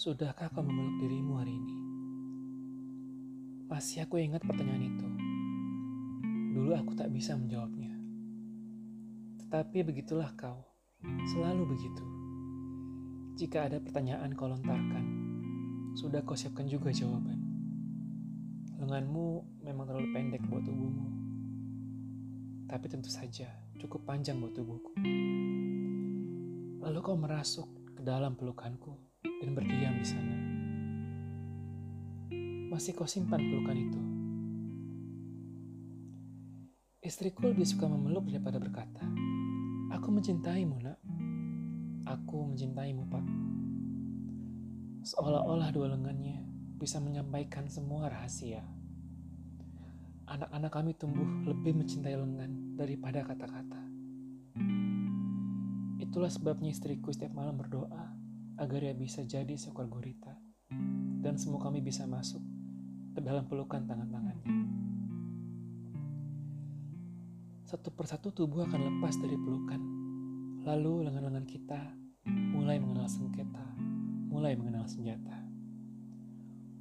Sudahkah kau memeluk dirimu hari ini? Masih aku ingat pertanyaan itu. Dulu aku tak bisa menjawabnya. Tetapi begitulah kau, selalu begitu. Jika ada pertanyaan kau lontarkan, sudah kau siapkan juga jawaban. Lenganmu memang terlalu pendek buat tubuhmu. Tapi tentu saja cukup panjang buat tubuhku. Lalu kau merasuk ke dalam pelukanku dan berdiam Masih kau simpan pelukan itu. Istriku lebih suka memeluk daripada berkata, Aku mencintaimu, nak. Aku mencintaimu, Pak. Seolah-olah dua lengannya bisa menyampaikan semua rahasia. Anak-anak kami tumbuh lebih mencintai lengan daripada kata-kata. Itulah sebabnya istriku setiap malam berdoa agar ia bisa jadi seekor gurita dan semua kami bisa masuk ke dalam pelukan tangan-tangannya. Satu persatu tubuh akan lepas dari pelukan, lalu lengan-lengan kita mulai mengenal sengketa, mulai mengenal senjata.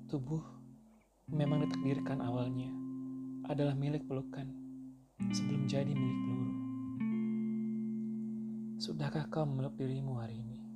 Tubuh memang ditakdirkan awalnya adalah milik pelukan sebelum jadi milik peluru. Sudahkah kau memeluk dirimu hari ini?